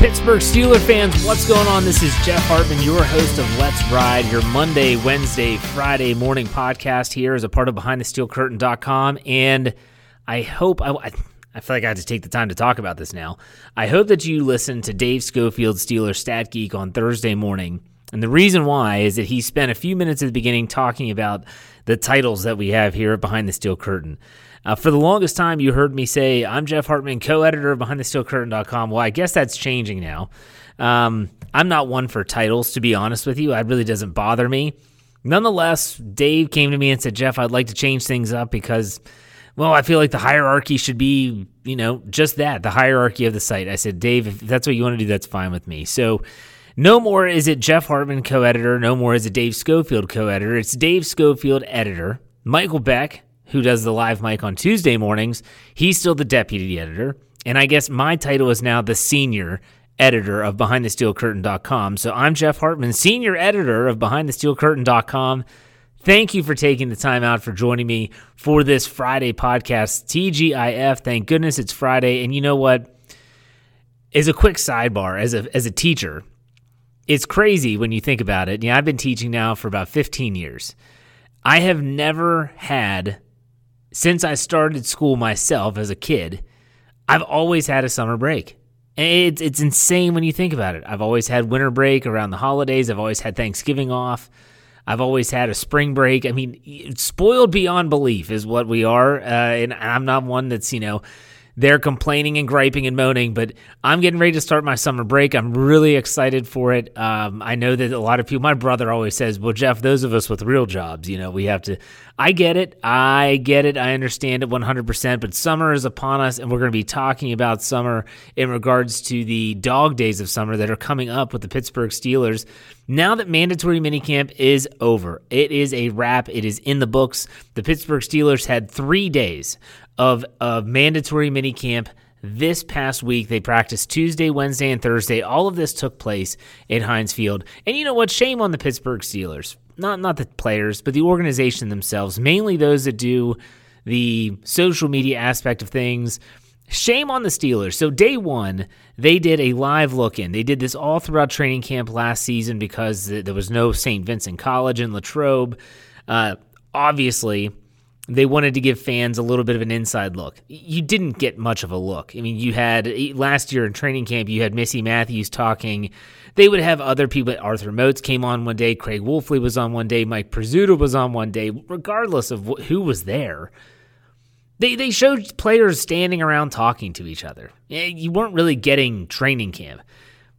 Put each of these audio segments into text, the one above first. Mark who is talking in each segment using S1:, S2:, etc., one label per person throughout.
S1: Pittsburgh Steeler fans, what's going on? This is Jeff Hartman, your host of Let's Ride, your Monday, Wednesday, Friday morning podcast here as a part of BehindTheSteelCurtain.com. And I hope, I, I feel like I have to take the time to talk about this now. I hope that you listen to Dave Schofield, Steeler Stat Geek, on Thursday morning. And the reason why is that he spent a few minutes at the beginning talking about the titles that we have here at Behind the Steel Curtain. Uh, for the longest time, you heard me say, I'm Jeff Hartman, co editor of BehindTheSteelCurtain.com. Well, I guess that's changing now. Um, I'm not one for titles, to be honest with you. It really doesn't bother me. Nonetheless, Dave came to me and said, Jeff, I'd like to change things up because, well, I feel like the hierarchy should be, you know, just that the hierarchy of the site. I said, Dave, if that's what you want to do, that's fine with me. So, no more is it Jeff Hartman co editor. No more is it Dave Schofield co editor. It's Dave Schofield editor. Michael Beck, who does the live mic on Tuesday mornings, he's still the deputy editor. And I guess my title is now the senior editor of BehindTheSteelCurtain.com. So I'm Jeff Hartman, senior editor of BehindTheSteelCurtain.com. Thank you for taking the time out for joining me for this Friday podcast. TGIF, thank goodness it's Friday. And you know what? As a quick sidebar, as a as a teacher, it's crazy when you think about it. Yeah, I've been teaching now for about 15 years. I have never had since I started school myself as a kid, I've always had a summer break. It's it's insane when you think about it. I've always had winter break around the holidays. I've always had Thanksgiving off. I've always had a spring break. I mean, spoiled beyond belief is what we are. Uh, and I'm not one that's you know they're complaining and griping and moaning, but I'm getting ready to start my summer break. I'm really excited for it. Um, I know that a lot of people, my brother always says, well, Jeff, those of us with real jobs, you know, we have to, I get it. I get it. I understand it 100%, but summer is upon us, and we're going to be talking about summer in regards to the dog days of summer that are coming up with the Pittsburgh Steelers. Now that mandatory minicamp is over, it is a wrap. It is in the books. The Pittsburgh Steelers had three days of, of mandatory minicamp this past week. They practiced Tuesday, Wednesday, and Thursday. All of this took place at Heinz Field. And you know what? Shame on the Pittsburgh Steelers. Not not the players, but the organization themselves, mainly those that do the social media aspect of things. Shame on the Steelers. So, day one, they did a live look in. They did this all throughout training camp last season because there was no St. Vincent College in Latrobe. Uh, obviously, they wanted to give fans a little bit of an inside look. You didn't get much of a look. I mean, you had last year in training camp, you had Missy Matthews talking. They would have other people. Arthur Moats came on one day. Craig Wolfley was on one day. Mike Prisuta was on one day. Regardless of who was there, they they showed players standing around talking to each other. You weren't really getting training camp,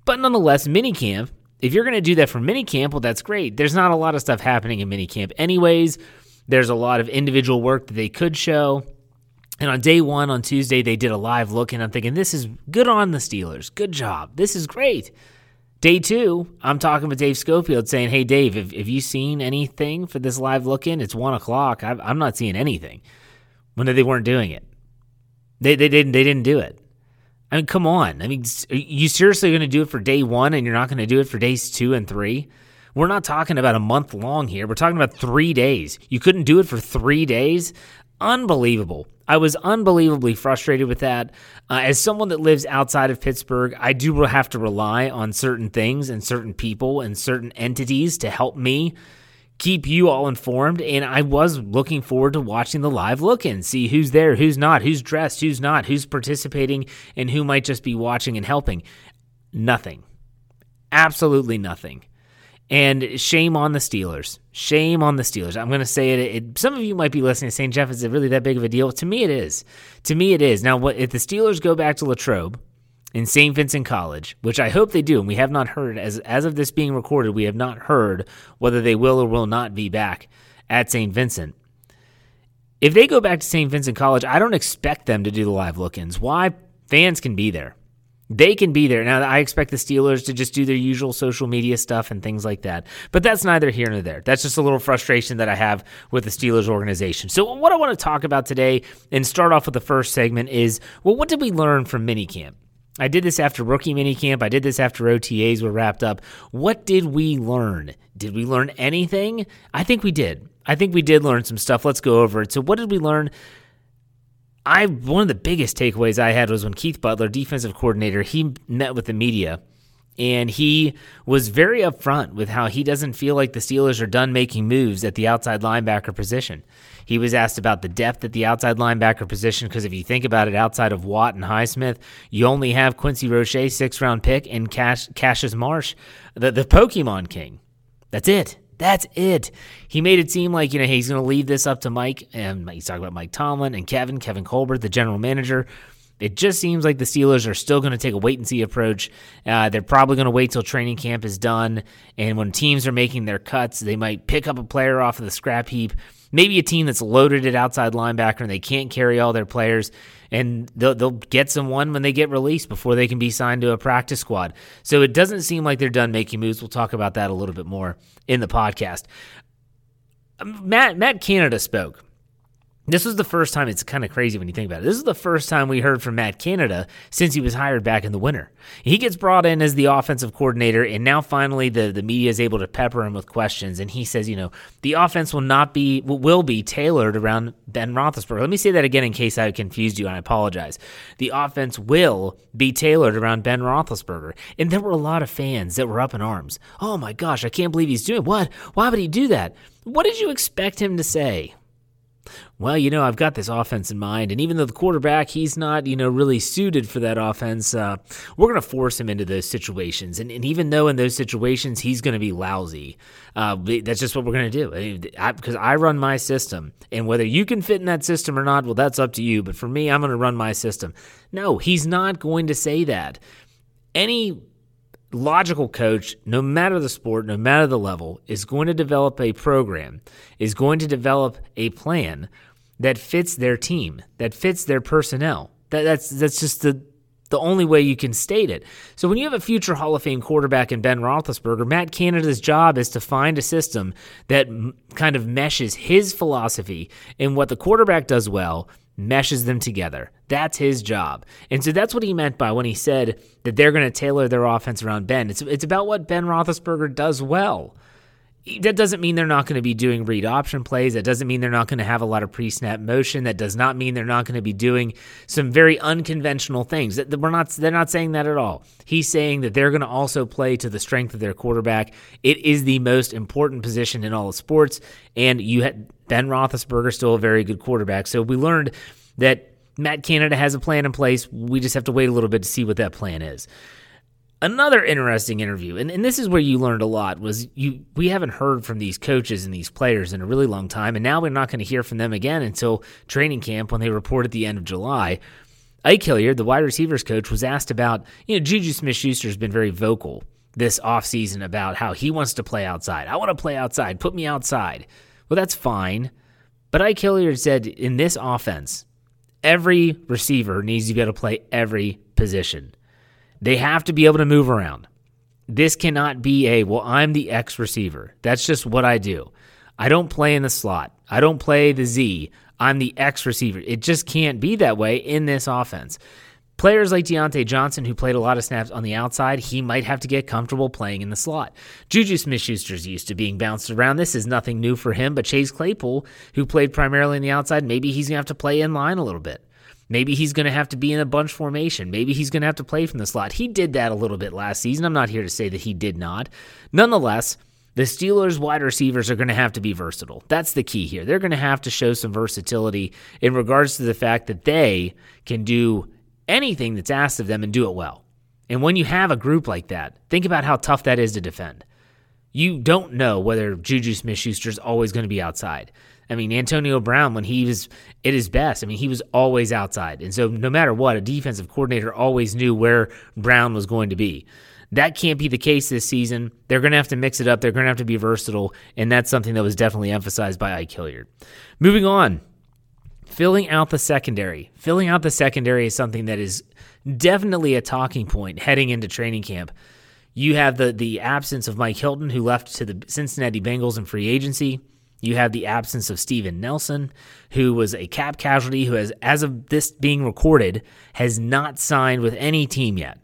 S1: but nonetheless, mini camp. If you're going to do that for mini camp, well, that's great. There's not a lot of stuff happening in mini camp, anyways. There's a lot of individual work that they could show. And on day one, on Tuesday, they did a live look, and I'm thinking, this is good on the Steelers. Good job. This is great. Day two, I'm talking with Dave Schofield saying, hey, Dave, have, have you seen anything for this live look in? It's one o'clock. i I'm not seeing anything when they weren't doing it. They, they, didn't, they didn't do it. I mean, come on. I mean, you seriously going to do it for day one and you're not going to do it for days two and three? We're not talking about a month long here. We're talking about three days. You couldn't do it for three days? Unbelievable. I was unbelievably frustrated with that. Uh, as someone that lives outside of Pittsburgh, I do have to rely on certain things and certain people and certain entities to help me keep you all informed. And I was looking forward to watching the live look and see who's there, who's not, who's dressed, who's not, who's participating, and who might just be watching and helping. Nothing. Absolutely nothing. And shame on the Steelers. Shame on the Steelers. I'm going to say it, it, Some of you might be listening saying, Jeff, is it really that big of a deal? To me, it is. To me, it is. Now, what, if the Steelers go back to Latrobe in St. Vincent College, which I hope they do, and we have not heard, as, as of this being recorded, we have not heard whether they will or will not be back at St. Vincent. If they go back to St. Vincent College, I don't expect them to do the live look ins. Why? Fans can be there. They can be there. Now, I expect the Steelers to just do their usual social media stuff and things like that. But that's neither here nor there. That's just a little frustration that I have with the Steelers organization. So, what I want to talk about today and start off with the first segment is well, what did we learn from minicamp? I did this after rookie minicamp. I did this after OTAs were wrapped up. What did we learn? Did we learn anything? I think we did. I think we did learn some stuff. Let's go over it. So, what did we learn? I one of the biggest takeaways I had was when Keith Butler, defensive coordinator, he met with the media and he was very upfront with how he doesn't feel like the Steelers are done making moves at the outside linebacker position. He was asked about the depth at the outside linebacker position because if you think about it, outside of Watt and Highsmith, you only have Quincy Roche, six round pick, and Cash, Cassius Marsh, the, the Pokemon King. That's it. That's it. He made it seem like, you know, he's going to leave this up to Mike. And he's talking about Mike Tomlin and Kevin, Kevin Colbert, the general manager. It just seems like the Steelers are still going to take a wait and see approach. Uh, they're probably going to wait till training camp is done. And when teams are making their cuts, they might pick up a player off of the scrap heap. Maybe a team that's loaded at outside linebacker and they can't carry all their players and they'll, they'll get someone when they get released before they can be signed to a practice squad. So it doesn't seem like they're done making moves. We'll talk about that a little bit more in the podcast. Um, Matt Matt Canada spoke this was the first time, it's kind of crazy when you think about it. This is the first time we heard from Matt Canada since he was hired back in the winter. He gets brought in as the offensive coordinator, and now finally the, the media is able to pepper him with questions. And he says, you know, the offense will not be, will be tailored around Ben Roethlisberger. Let me say that again in case I confused you, and I apologize. The offense will be tailored around Ben Roethlisberger. And there were a lot of fans that were up in arms. Oh my gosh, I can't believe he's doing what? Why would he do that? What did you expect him to say? Well, you know, I've got this offense in mind, and even though the quarterback, he's not, you know, really suited for that offense, uh, we're going to force him into those situations. And, and, even though in those situations he's going to be lousy, uh, that's just what we're going to do. Because I, I, run my system, and whether you can fit in that system or not, well, that's up to you. But for me, I'm going to run my system. No, he's not going to say that. Any logical coach, no matter the sport, no matter the level, is going to develop a program, is going to develop a plan that fits their team, that fits their personnel. That, that's that's just the the only way you can state it. So when you have a future Hall of Fame quarterback in Ben Roethlisberger, Matt Canada's job is to find a system that m- kind of meshes his philosophy and what the quarterback does well meshes them together. That's his job. And so that's what he meant by when he said that they're going to tailor their offense around Ben. It's, it's about what Ben Roethlisberger does well. That doesn't mean they're not going to be doing read option plays. That doesn't mean they're not going to have a lot of pre snap motion. That does not mean they're not going to be doing some very unconventional things. We're not. They're not saying that at all. He's saying that they're going to also play to the strength of their quarterback. It is the most important position in all of sports, and you had Ben Roethlisberger still a very good quarterback. So we learned that Matt Canada has a plan in place. We just have to wait a little bit to see what that plan is. Another interesting interview, and, and this is where you learned a lot, was you we haven't heard from these coaches and these players in a really long time, and now we're not going to hear from them again until training camp when they report at the end of July. Ike Hilliard, the wide receivers coach, was asked about, you know, Juju Smith Schuster has been very vocal this offseason about how he wants to play outside. I want to play outside. Put me outside. Well, that's fine. But Ike Hilliard said in this offense, every receiver needs to be able to play every position. They have to be able to move around. This cannot be a, well, I'm the X receiver. That's just what I do. I don't play in the slot. I don't play the Z. I'm the X receiver. It just can't be that way in this offense. Players like Diontae Johnson, who played a lot of snaps on the outside, he might have to get comfortable playing in the slot. Juju Smith Schuster's used to being bounced around. This is nothing new for him, but Chase Claypool, who played primarily on the outside, maybe he's going to have to play in line a little bit. Maybe he's going to have to be in a bunch formation. Maybe he's going to have to play from the slot. He did that a little bit last season. I'm not here to say that he did not. Nonetheless, the Steelers' wide receivers are going to have to be versatile. That's the key here. They're going to have to show some versatility in regards to the fact that they can do anything that's asked of them and do it well. And when you have a group like that, think about how tough that is to defend. You don't know whether Juju Smith Schuster is always going to be outside. I mean, Antonio Brown, when he was at his best, I mean, he was always outside. And so, no matter what, a defensive coordinator always knew where Brown was going to be. That can't be the case this season. They're going to have to mix it up. They're going to have to be versatile. And that's something that was definitely emphasized by Ike Hilliard. Moving on, filling out the secondary. Filling out the secondary is something that is definitely a talking point heading into training camp. You have the the absence of Mike Hilton, who left to the Cincinnati Bengals in free agency. You have the absence of Steven Nelson, who was a cap casualty, who has, as of this being recorded, has not signed with any team yet.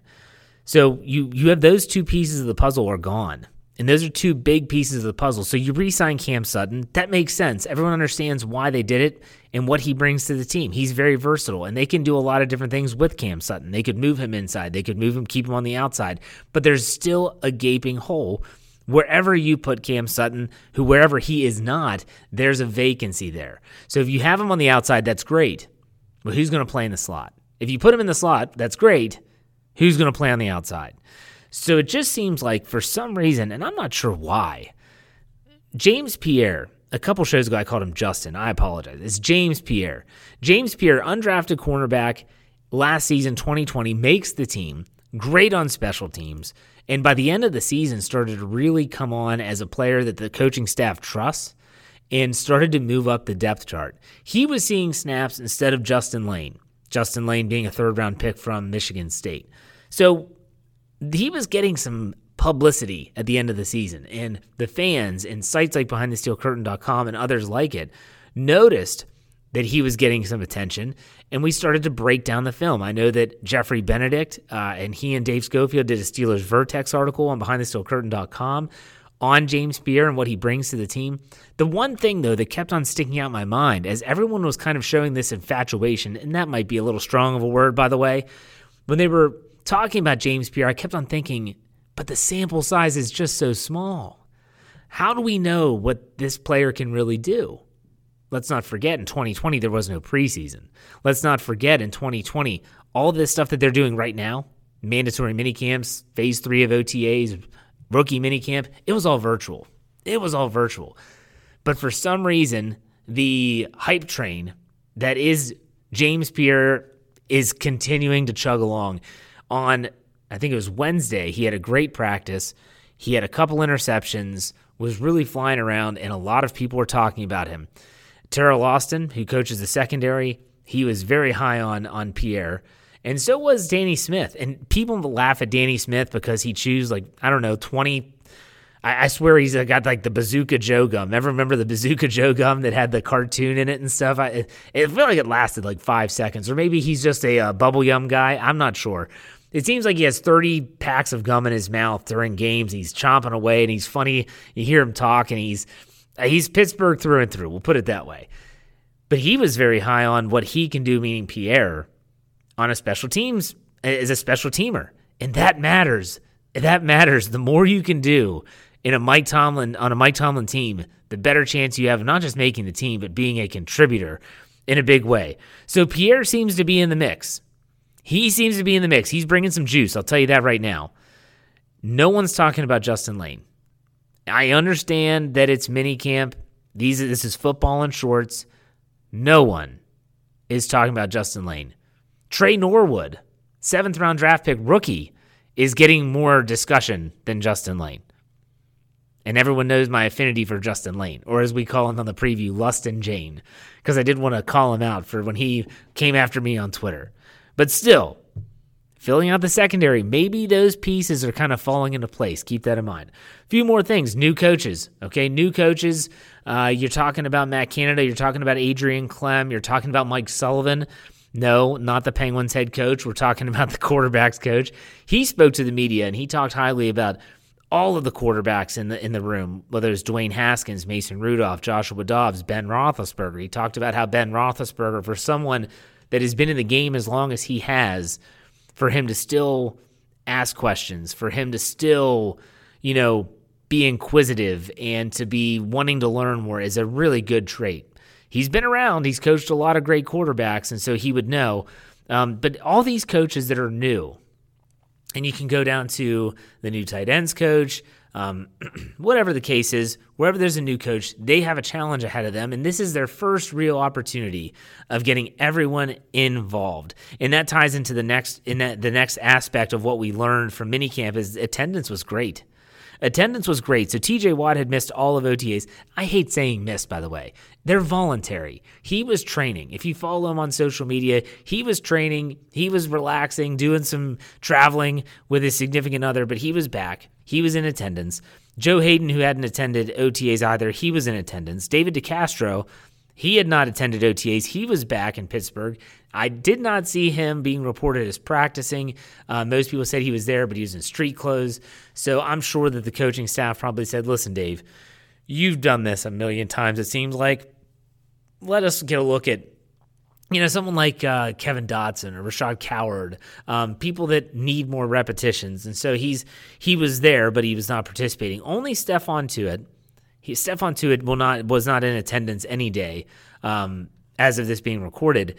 S1: So you you have those two pieces of the puzzle are gone. And those are two big pieces of the puzzle. So you re sign Cam Sutton. That makes sense. Everyone understands why they did it and what he brings to the team. He's very versatile, and they can do a lot of different things with Cam Sutton. They could move him inside, they could move him, keep him on the outside. But there's still a gaping hole wherever you put Cam Sutton, who wherever he is not, there's a vacancy there. So if you have him on the outside, that's great. But who's going to play in the slot? If you put him in the slot, that's great. Who's going to play on the outside? So it just seems like for some reason, and I'm not sure why, James Pierre, a couple shows ago I called him Justin. I apologize. It's James Pierre. James Pierre, undrafted cornerback last season 2020, makes the team, great on special teams and by the end of the season started to really come on as a player that the coaching staff trusts and started to move up the depth chart. He was seeing snaps instead of Justin Layne, Justin Layne being a third round pick from Michigan State. So he was getting some publicity at the end of the season, and the fans and sites like BehindTheSteelCurtain.com and others like it noticed that he was getting some attention, and we started to break down the film. I know that Jeffrey Benedict uh, and he and Dave Schofield did a Steelers Vertex article on BehindTheSteelCurtain.com on James Pierre and what he brings to the team. The one thing, though, that kept on sticking out in my mind as everyone was kind of showing this infatuation, and that might be a little strong of a word, by the way, when they were talking about James Pierre, I kept on thinking, but the sample size is just so small. How do we know what this player can really do? Let's not forget in 2020, there was no preseason. Let's not forget in 2020, all this stuff that they're doing right now mandatory minicamps, phase three of OTAs, rookie minicamp it was all virtual. It was all virtual. But for some reason, the hype train that is James Pierre is continuing to chug along. On, I think it was Wednesday, he had a great practice. He had a couple interceptions, was really flying around, and a lot of people were talking about him. Teryl Austin, who coaches the secondary, he was very high on on Pierre. And so was Danny Smith. And people laugh at Danny Smith because he chews like, I don't know, 20. I, I swear he's got like the Bazooka Joe gum. Ever remember the Bazooka Joe gum that had the cartoon in it and stuff? I, it, it felt like it lasted like five seconds. Or maybe he's just a uh, bubble gum guy. I'm not sure. It seems like he has 30 packs of gum in his mouth during games. He's chomping away and he's funny. You hear him talk and he's Uh, he's Pittsburgh through and through. We'll put it that way. But he was very high on what he can do, meaning Pierre, on a special teams as a special teamer. And that matters. That matters. The more you can do in a Mike Tomlin on a Mike Tomlin team, the better chance you have of not just making the team, but being a contributor in a big way. So Pierre seems to be in the mix. He seems to be in the mix. He's bringing some juice. I'll tell you that right now. No one's talking about Justin Layne. I understand that it's mini camp. These this is football in shorts. No one is talking about Justin Layne. Tre Norwood, seventh round draft pick rookie, is getting more discussion than Justin Layne. And everyone knows my affinity for Justin Layne, or as we call him on the preview, Lustin Jane, because I did want to call him out for when he came after me on Twitter. But still, filling out the secondary, maybe those pieces are kind of falling into place. Keep that in mind. A few more things. New coaches. Okay, new coaches. Uh, you're talking about Matt Canada. You're talking about Adrian Klemm. You're talking about Mike Sullivan. No, not the Penguins head coach. We're talking about the quarterbacks coach. He spoke to the media and he talked highly about all of the quarterbacks in the in the room, whether it's Dwayne Haskins, Mason Rudolph, Joshua Dobbs, Ben Roethlisberger. He talked about how Ben Roethlisberger, for someone that has been in the game as long as he has, for him to still ask questions, for him to still, you know, be inquisitive and to be wanting to learn more is a really good trait. He's been around, he's coached a lot of great quarterbacks, and so he would know. Um, but all these coaches that are new, and you can go down to the new tight ends coach, um, whatever the case is, wherever there's a new coach, they have a challenge ahead of them. And this is their first real opportunity of getting everyone involved. And that ties into the next in that the next aspect of what we learned from minicamp is attendance was great. Attendance was great. So TJ Watt had missed all of OTAs. I hate saying missed, by the way. They're voluntary. He was training. If you follow him on social media, he was training. He was relaxing, doing some traveling with his significant other, but he was back. He was in attendance. Joe Haden, who hadn't attended OTAs either, he was in attendance. David DeCastro, he had not attended OTAs. He was back in Pittsburgh. I did not see him being reported as practicing. Uh, most people said he was there, but he was in street clothes. So I'm sure that the coaching staff probably said, listen, Dave, you've done this a million times, it seems like. Let us get a look at you know, someone like uh, Kevin Dotson or Rashad Coward, um, people that need more repetitions, and so he's he was there, but he was not participating. Only Stephon Tuitt he, Stephon Tuitt will not was not in attendance any day um, as of this being recorded.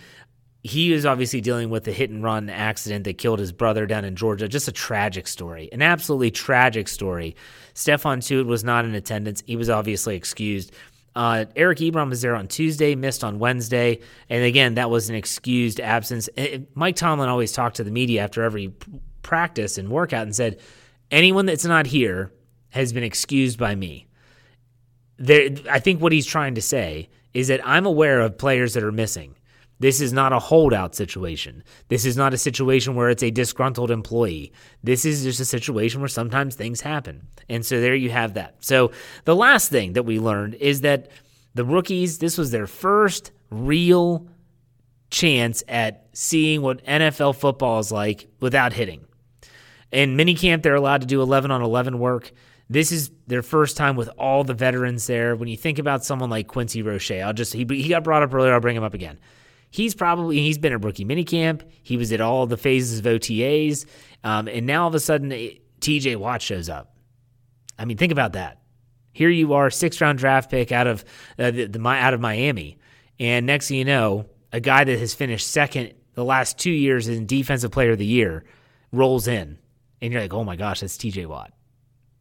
S1: He is obviously dealing with the hit and run accident that killed his brother down in Georgia. Just a tragic story, an absolutely tragic story. Stephon Tuitt was not in attendance. He was obviously excused. Uh, Eric Ebron was there on Tuesday, missed on Wednesday, and again that was an excused absence. It, Mike Tomlin always talked to the media after every practice and workout and said, "Anyone that's not here has been excused by me." There, I think what he's trying to say is that I'm aware of players that are missing. This is not a holdout situation. This is not a situation where it's a disgruntled employee. This is just a situation where sometimes things happen. And so there you have that. So the last thing that we learned is that the rookies, this was their first real chance at seeing what NFL football is like without hitting. In minicamp, they're allowed to do 11 on 11 work. This is their first time with all the veterans there. When you think about someone like Quincy Roche, I'll just he, he got brought up earlier. I'll bring him up again. He's probably he's been at rookie minicamp. He was at all the phases of OTAs, um, and now all of a sudden TJ Watt shows up. I mean, think about that. Here you are, sixth round draft pick out of uh, the, the out of Miami, and next thing you know, a guy that has finished second the last two years in Defensive Player of the Year rolls in, and you're like, oh my gosh, that's TJ Watt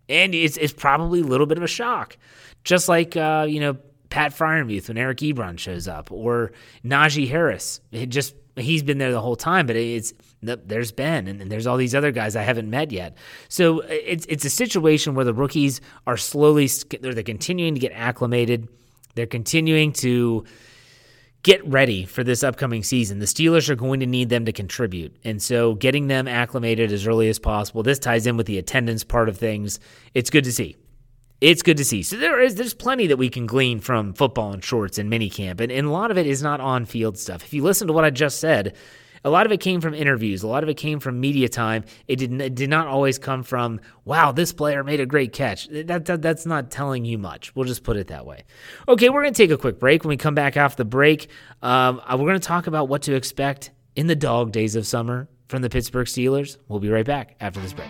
S1: and it's it's probably a little bit of a shock, just like uh, you know Pat Freiermuth when Eric Ebron shows up, or Najee Harris. It just he's been there the whole time, but it's there's Ben and, and there's all these other guys I haven't met yet. So it's it's a situation where the rookies are slowly they're, they're continuing to get acclimated. They're continuing to get ready for this upcoming season. The Steelers are going to need them to contribute. And so getting them acclimated as early as possible. This ties in with the attendance part of things. It's good to see. It's good to see. So there is there's plenty that we can glean from football and shorts and minicamp. And, and a lot of it is not on field stuff. If you listen to what I just said, A lot of it came from interviews. A lot of it came from media time. It did, it did not always come from, wow, this player made a great catch. That, that, that's not telling you much. We'll just put it that way. Okay, we're going to take a quick break. When we come back off the break, um, uh, we're going to talk about what to expect in the dog days of summer from the Pittsburgh Steelers. We'll be right back after this break.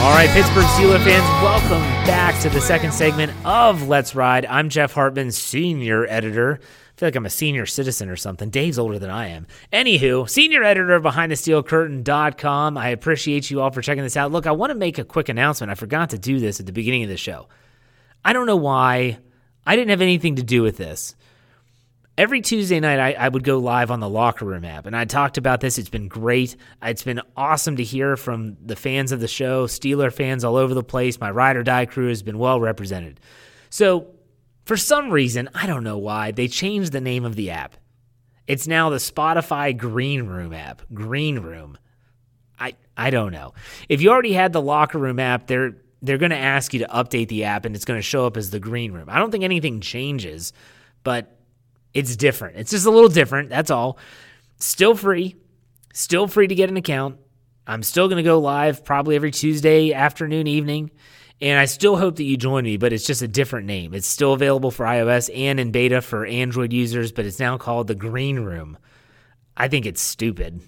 S1: All right, Pittsburgh Steelers fans, welcome back to the second segment of Let's Ride. I'm Jeff Hartman, senior editor. I feel like I'm a senior citizen or something. Dave's older than I am. Anywho, senior editor of BehindTheSteelCurtain.com. I appreciate you all for checking this out. Look, I want to make a quick announcement. I forgot to do this at the beginning of the show. I don't know why. I didn't have anything to do with this every Tuesday night, I, I, would go live on the Locker Room app, and I talked about this. It's been great. It's been awesome to hear from the fans of the show, Steeler fans all over the place. My ride or die crew has been well represented. So, for some reason, I don't know why, they changed the name of the app. It's now the Spotify Green Room app. Green Room. I I don't know. If you already had the Locker Room app, they're they're going to ask you to update the app, and it's going to show up as the Green Room. I don't think anything changes, but it's different. It's just a little different. That's all. Still free. Still free to get an account. I'm still going to go live probably every Tuesday afternoon, evening. And I still hope that you join me, but it's just a different name. It's still available for iOS and in beta for Android users, but it's now called the Green Room. I think it's stupid.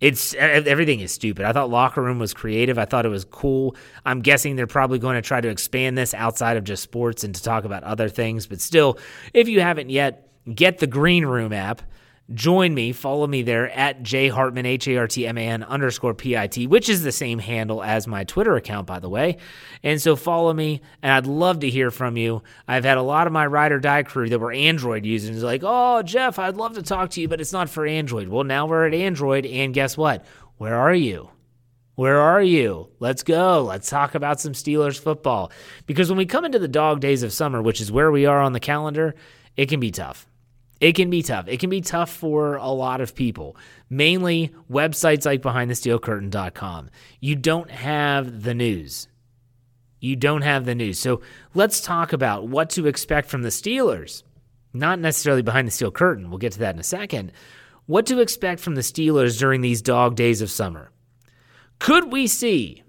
S1: It's everything is stupid. I thought Locker Room was creative. I thought it was cool. I'm guessing they're probably going to try to expand this outside of just sports and to talk about other things. But still, if you haven't yet, get the Green Room app. Join me, follow me there at J Hartman, H A R T M A N underscore P I T, which is the same handle as my Twitter account, by the way. And so follow me, and I'd love to hear from you. I've had a lot of my ride or die crew that were Android users like, oh, Jeff, I'd love to talk to you, but it's not for Android. Well, now we're at Android, and guess what? Where are you? Where are you? Let's go. Let's talk about some Steelers football. Because when we come into the dog days of summer, which is where we are on the calendar, it can be tough. It can be tough. It can be tough for a lot of people, mainly websites like behindthesteelcurtain.com. You don't have the news. You don't have the news. So let's talk about what to expect from the Steelers. Not necessarily behind the steel curtain. We'll get to that in a second. What to expect from the Steelers during these dog days of summer. Could we see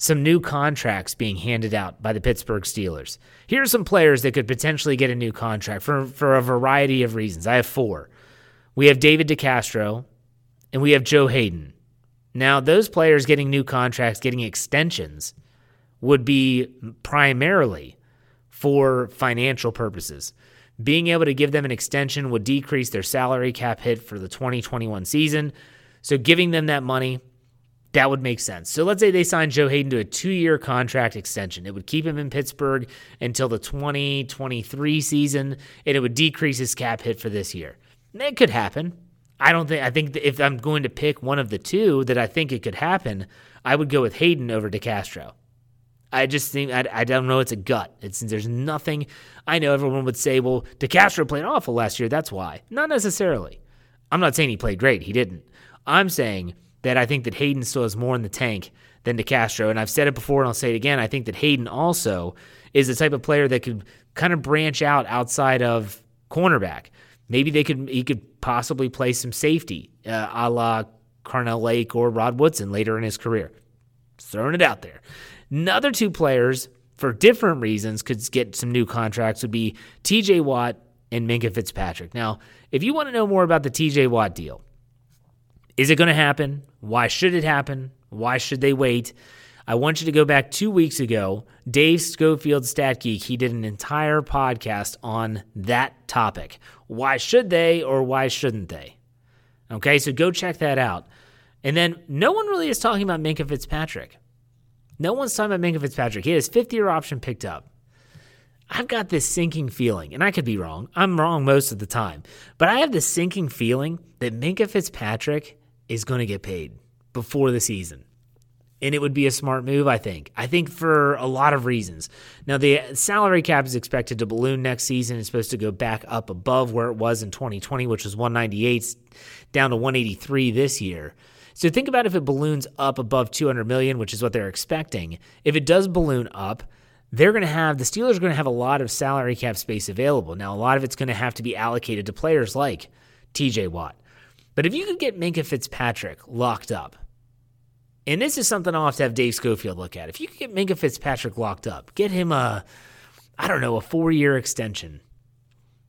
S1: some new contracts being handed out by the Pittsburgh Steelers. Here are some players that could potentially get a new contract for, for a variety of reasons. I have four. We have David DeCastro, and we have Joe Haden. Now, those players getting new contracts, getting extensions, would be primarily for financial purposes. Being able to give them an extension would decrease their salary cap hit for the 2021 season. So, giving them that money that would make sense. So let's say they sign Joe Haden to a two year contract extension. It would keep him in Pittsburgh until the 2023 season, and it would decrease his cap hit for this year. It could happen. I don't think, I think if I'm going to pick one of the two that I think it could happen, I would go with Haden over DeCastro. I just think, I, I don't know, it's a gut. It's There's nothing, I know everyone would say, well, DeCastro played awful last year. That's why. Not necessarily. I'm not saying he played great. He didn't. I'm saying that I think that Haden still has more in the tank than DeCastro. And I've said it before and I'll say it again. I think that Haden also is the type of player that could kind of branch out outside of cornerback. Maybe they could he could possibly play some safety, uh, a la Carnell Lake or Rod Woodson later in his career. Just throwing it out there. Another two players for different reasons could get some new contracts would be TJ Watt and Minkah Fitzpatrick. Now, if you want to know more about the TJ Watt deal, is it going to happen? Why should it happen? Why should they wait? I want you to go back two weeks ago. Dave Schofield, Stat Geek, he did an entire podcast on that topic. Why should they or why shouldn't they? Okay, so go check that out. And then no one really is talking about Minkah Fitzpatrick. No one's talking about Minkah Fitzpatrick. He had his fifth year option picked up. I've got this sinking feeling, and I could be wrong. I'm wrong most of the time. But I have this sinking feeling that Minkah Fitzpatrick is going to get paid before the season and it would be a smart move, I think. I think for a lot of reasons. Now, the salary cap is expected to balloon next season. It's supposed to go back up above where it was in 2020, which was 198, down to 183 this year. So think about if it balloons up above 200 million, which is what they're expecting. If it does balloon up, they're going to have the Steelers are going to have a lot of salary cap space available. Now, a lot of it's going to have to be allocated to players like TJ Watt. But if you could get Minkah Fitzpatrick locked up, and this is something I'll have to have Dave Schofield look at. If you could get Minkah Fitzpatrick locked up, get him a, I don't know, a four year extension.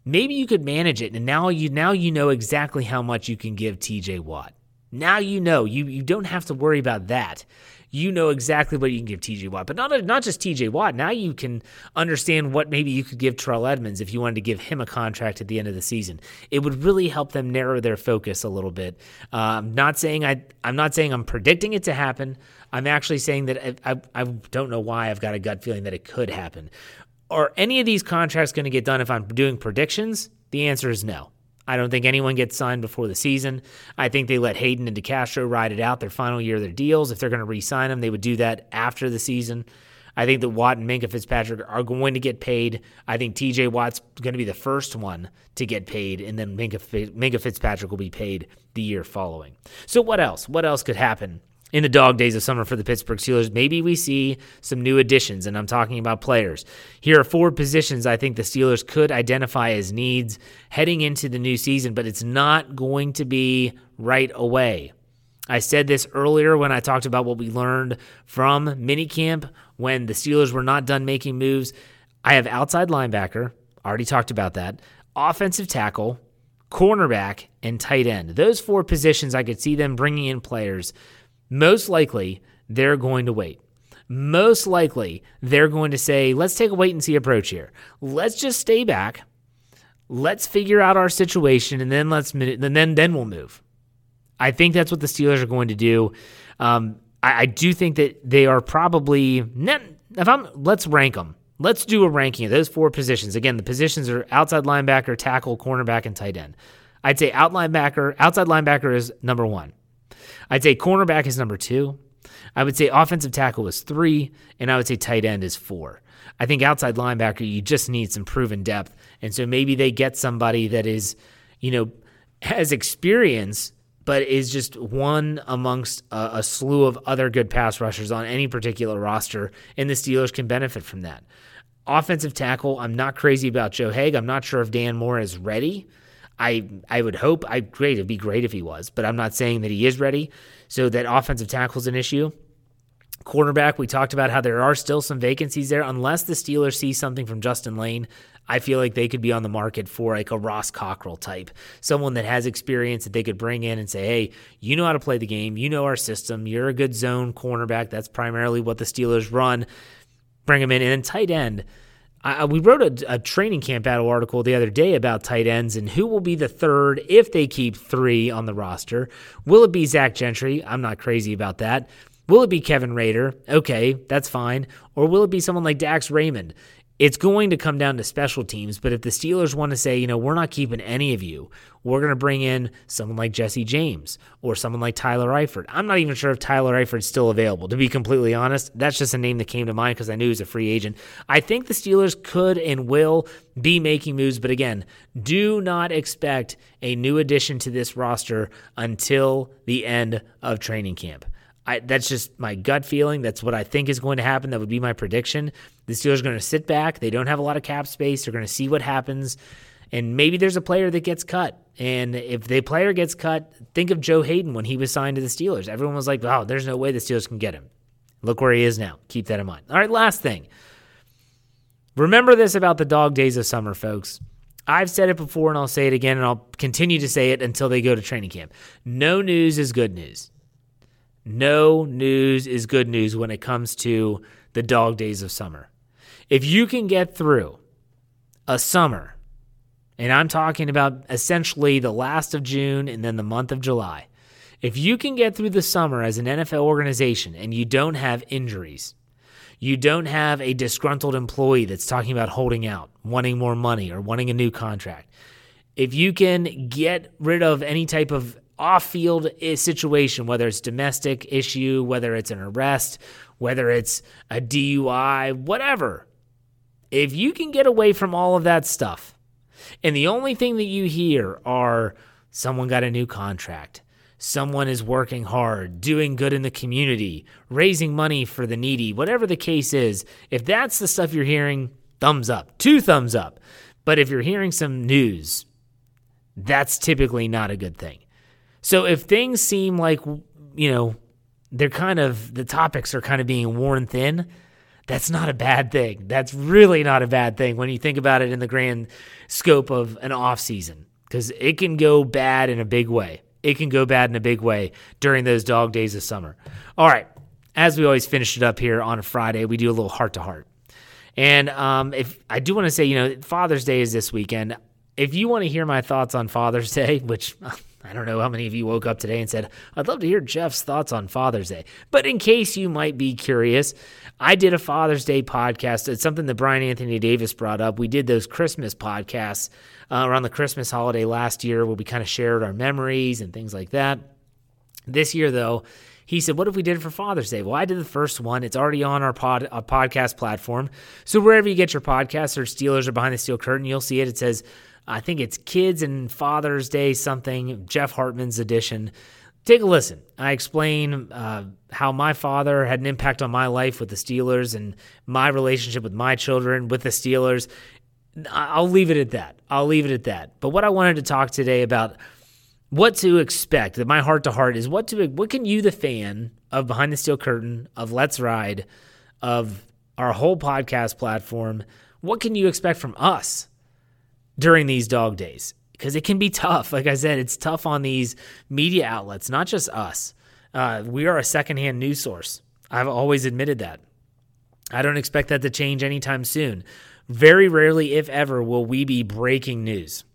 S1: Maybe you could manage it, and now you now you know exactly how much you can give TJ Watt. Now you know you you don't have to worry about that you know exactly what you can give TJ Watt. But not, not just TJ Watt. Now you can understand what maybe you could give Terrell Edmunds if you wanted to give him a contract at the end of the season. It would really help them narrow their focus a little bit. Uh, I'm not saying I, I'm not saying I'm predicting it to happen. I'm actually saying that I, I, I don't know why I've got a gut feeling that it could happen. Are any of these contracts going to get done if I'm doing predictions? The answer is no. I don't think anyone gets signed before the season. I think they let Haden and DeCastro ride it out their final year of their deals. If they're going to re sign them, they would do that after the season. I think that Watt and Minkah Fitzpatrick are going to get paid. I think TJ Watt's going to be the first one to get paid, and then Minka, Minkah Fitzpatrick will be paid the year following. So, what else? What else could happen in the dog days of summer for the Pittsburgh Steelers, maybe we see some new additions, and I'm talking about players. Here are four positions I think the Steelers could identify as needs heading into the new season, but it's not going to be right away. I said this earlier when I talked about what we learned from minicamp when the Steelers were not done making moves. I have outside linebacker, already talked about that, offensive tackle, cornerback, and tight end. Those four positions, I could see them bringing in players most likely they're going to wait. Most likely they're going to say, let's take a wait and see approach here. Let's just stay back. Let's figure out our situation and then let's and then then we'll move. I think that's what the Steelers are going to do. Um, I, I, do think that they are probably if I'm let's rank them. Let's do a ranking of those four positions. Again, the positions are outside linebacker, tackle, cornerback, and tight end. I'd say out linebacker, outside linebacker is number one. I'd say cornerback is number two. I would say offensive tackle is three, and I would say tight end is four. I think outside linebacker, you just need some proven depth. And so maybe they get somebody that is, you know, has experience, but is just one amongst a, a slew of other good pass rushers on any particular roster, and the Steelers can benefit from that. Offensive tackle, I'm not crazy about Joe Haeg. I'm not sure if Dan Moore is ready. I I would hope I great it'd be great if he was, but I'm not saying that he is ready. So that offensive tackle is an issue. Cornerback, we talked about how there are still some vacancies there. Unless the Steelers see something from Justin Layne, I feel like they could be on the market for like a Ross Cockrell type, someone that has experience that they could bring in and say, hey, you know how to play the game, you know our system, you're a good zone cornerback. That's primarily what the Steelers run. Bring him in, and then tight end. I, we wrote a, a, training camp battle article the other day about tight ends and who will be the third if they keep three on the roster. Will it be Zach Gentry? I'm not crazy about that. Will it be Kevin Rader? Okay, that's fine. Or will it be someone like Dax Raymond? It's going to come down to special teams, but if the Steelers want to say, you know, we're not keeping any of you, we're going to bring in someone like Jesse James or someone like Tyler Eifert. I'm not even sure if Tyler Eifert's still available, to be completely honest. That's just a name that came to mind because I knew he was a free agent. I think the Steelers could and will be making moves, but again, do not expect a new addition to this roster until the end of training camp. I, that's just my gut feeling. That's what I think is going to happen. That would be my prediction. The Steelers are going to sit back. They don't have a lot of cap space. They're going to see what happens. And maybe there's a player that gets cut. And if the player gets cut, think of Joe Haden when he was signed to the Steelers. Everyone was like, wow, there's no way the Steelers can get him. Look where he is now. Keep that in mind. All right, last thing. Remember this about the dog days of summer, folks. I've said it before and I'll say it again and I'll continue to say it until they go to training camp. No news is good news. No news is good news when it comes to the dog days of summer. If you can get through a summer, and I'm talking about essentially the last of June and then the month of July, if you can get through the summer as an NFL organization and you don't have injuries, you don't have a disgruntled employee that's talking about holding out, wanting more money, or wanting a new contract. If you can get rid of any type of off field situation, whether it's domestic issue, whether it's an arrest, whether it's a DUI, whatever, if you can get away from all of that stuff, and the only thing that you hear are someone got a new contract, someone is working hard, doing good in the community, raising money for the needy, whatever the case is, if that's the stuff you're hearing, thumbs up, two thumbs up. But if you're hearing some news, that's typically not a good thing. So if things seem like, you know, they're kind of, the topics are kind of being worn thin, that's not a bad thing. That's really not a bad thing when you think about it in the grand scope of an off season because it can go bad in a big way it can go bad in a big way during those dog days of summer. All right, as we always finish it up here on a Friday, we do a little heart to heart. And um, if I do want to say, you know, Father's Day is this weekend. If you want to hear my thoughts on Father's Day, which I don't know how many of you woke up today and said, I'd love to hear Jeff's thoughts on Father's Day. But in case you might be curious, I did a Father's Day podcast. It's something that Brian Anthony Davis brought up. We did those Christmas podcasts uh, around the Christmas holiday last year where we kind of shared our memories and things like that. This year, though, he said, What if we did it for Father's Day? Well, I did the first one. It's already on our pod, uh, podcast platform. So wherever you get your podcasts or Steelers or Behind the Steel Curtain, you'll see it. It says, I think it's Kids and Father's Day something, Jeff Hartman's edition. Take a listen. I explain uh, how my father had an impact on my life with the Steelers and my relationship with my children with the Steelers. I'll leave it at that. I'll leave it at that. But what I wanted to talk today about what to expect, that my heart to heart is what to what can you the fan of Behind the Steel Curtain, of Let's Ride, of our whole podcast platform, what can you expect from us during these dog days? Because it can be tough. Like I said, it's tough on these media outlets, not just us. Uh, we are a secondhand news source. I've always admitted that. I don't expect that to change anytime soon. Very rarely, if ever, will we be breaking news.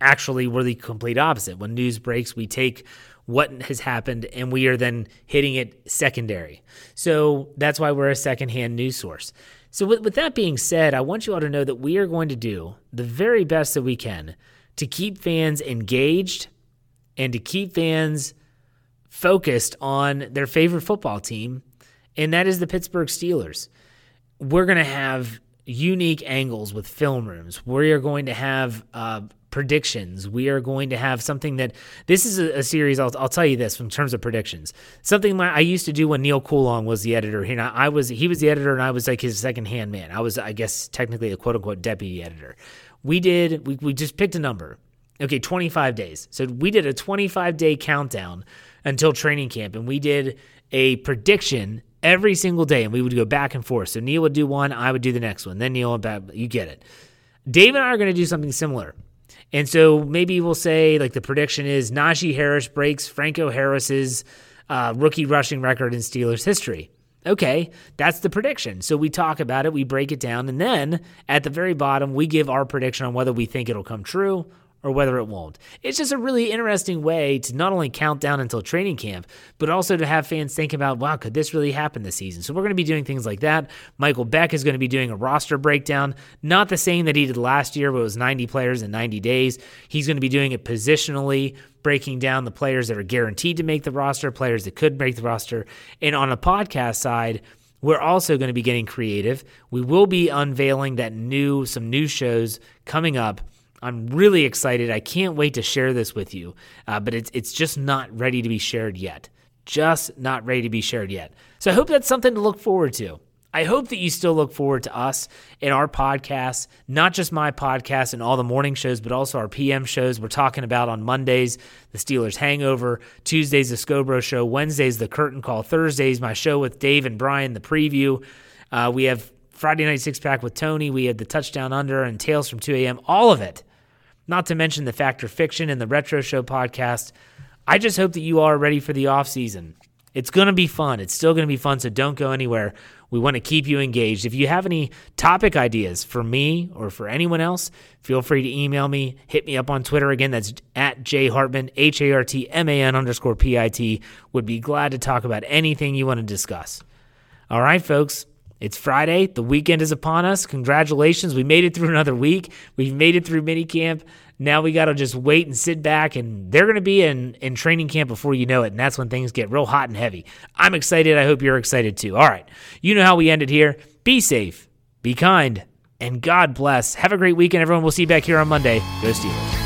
S1: Actually, we're the complete opposite. When news breaks, we take what has happened and we are then hitting it secondary. So that's why we're a secondhand news source. So, with, with that being said, I want you all to know that we are going to do the very best that we can to keep fans engaged and to keep fans focused on their favorite football team, and that is the Pittsburgh Steelers. We're going to have unique angles with film rooms. We are going to have uh, predictions. We are going to have something that this is a, a series. I'll, I'll, tell you this in terms of predictions. Something I used to do when Neal Coolong was the editor. You know, I was he was the editor and I was like his second hand man. I was I guess technically a quote unquote deputy editor. We did we we just picked a number. Okay, 25 days. So we did a 25 day countdown until training camp, and we did a prediction every single day, and we would go back and forth. So Neal would do one, I would do the next one, then Neal would back. You get it. Dave and I are going to do something similar. And so maybe we'll say like the prediction is Najee Harris breaks Franco Harris's uh, rookie rushing record in Steelers history. Okay, that's the prediction. So we talk about it, we break it down, and then at the very bottom, we give our prediction on whether we think it'll come true or whether it won't. It's just a really interesting way to not only count down until training camp, but also to have fans think about, wow, could this really happen this season? So we're going to be doing things like that. Michael Beck is going to be doing a roster breakdown, not the same that he did last year, but it was 90 players in 90 days. He's going to be doing it positionally, breaking down the players that are guaranteed to make the roster, players that could make the roster. And on a podcast side, we're also going to be getting creative. We will be unveiling that new some new shows coming up I'm really excited. I can't wait to share this with you, uh, but it's it's just not ready to be shared yet. Just not ready to be shared yet. So I hope that's something to look forward to. I hope that you still look forward to us and our podcasts, not just my podcast and all the morning shows, but also our PM shows. We're talking about on Mondays, the Steelers Hangover, Tuesdays, the Scobro Show, Wednesdays, the Curtain Call, Thursdays, my show with Dave and Brian, the preview. Uh, we have Friday Night Six Pack with Tony. We had the Touchdown Under and Tales from 2 a.m. All of it not to mention the Fact or Fiction and the Retro Show podcast. I just hope that you are ready for the off season. It's going to be fun. It's still going to be fun, so don't go anywhere. We want to keep you engaged. If you have any topic ideas for me or for anyone else, feel free to email me. Hit me up on Twitter. Again, that's at J Hartman, H A R T M A N underscore P I T. Would be glad to talk about anything you want to discuss. All right, folks. It's Friday. The weekend is upon us. Congratulations. We made it through another week. We've made it through minicamp. Now we got to just wait and sit back, and they're going to be in, in training camp before you know it. And that's when things get real hot and heavy. I'm excited. I hope you're excited too. All right. You know how we ended here. Be safe, be kind, and God bless. Have a great weekend, everyone. We'll see you back here on Monday. Go Steelers.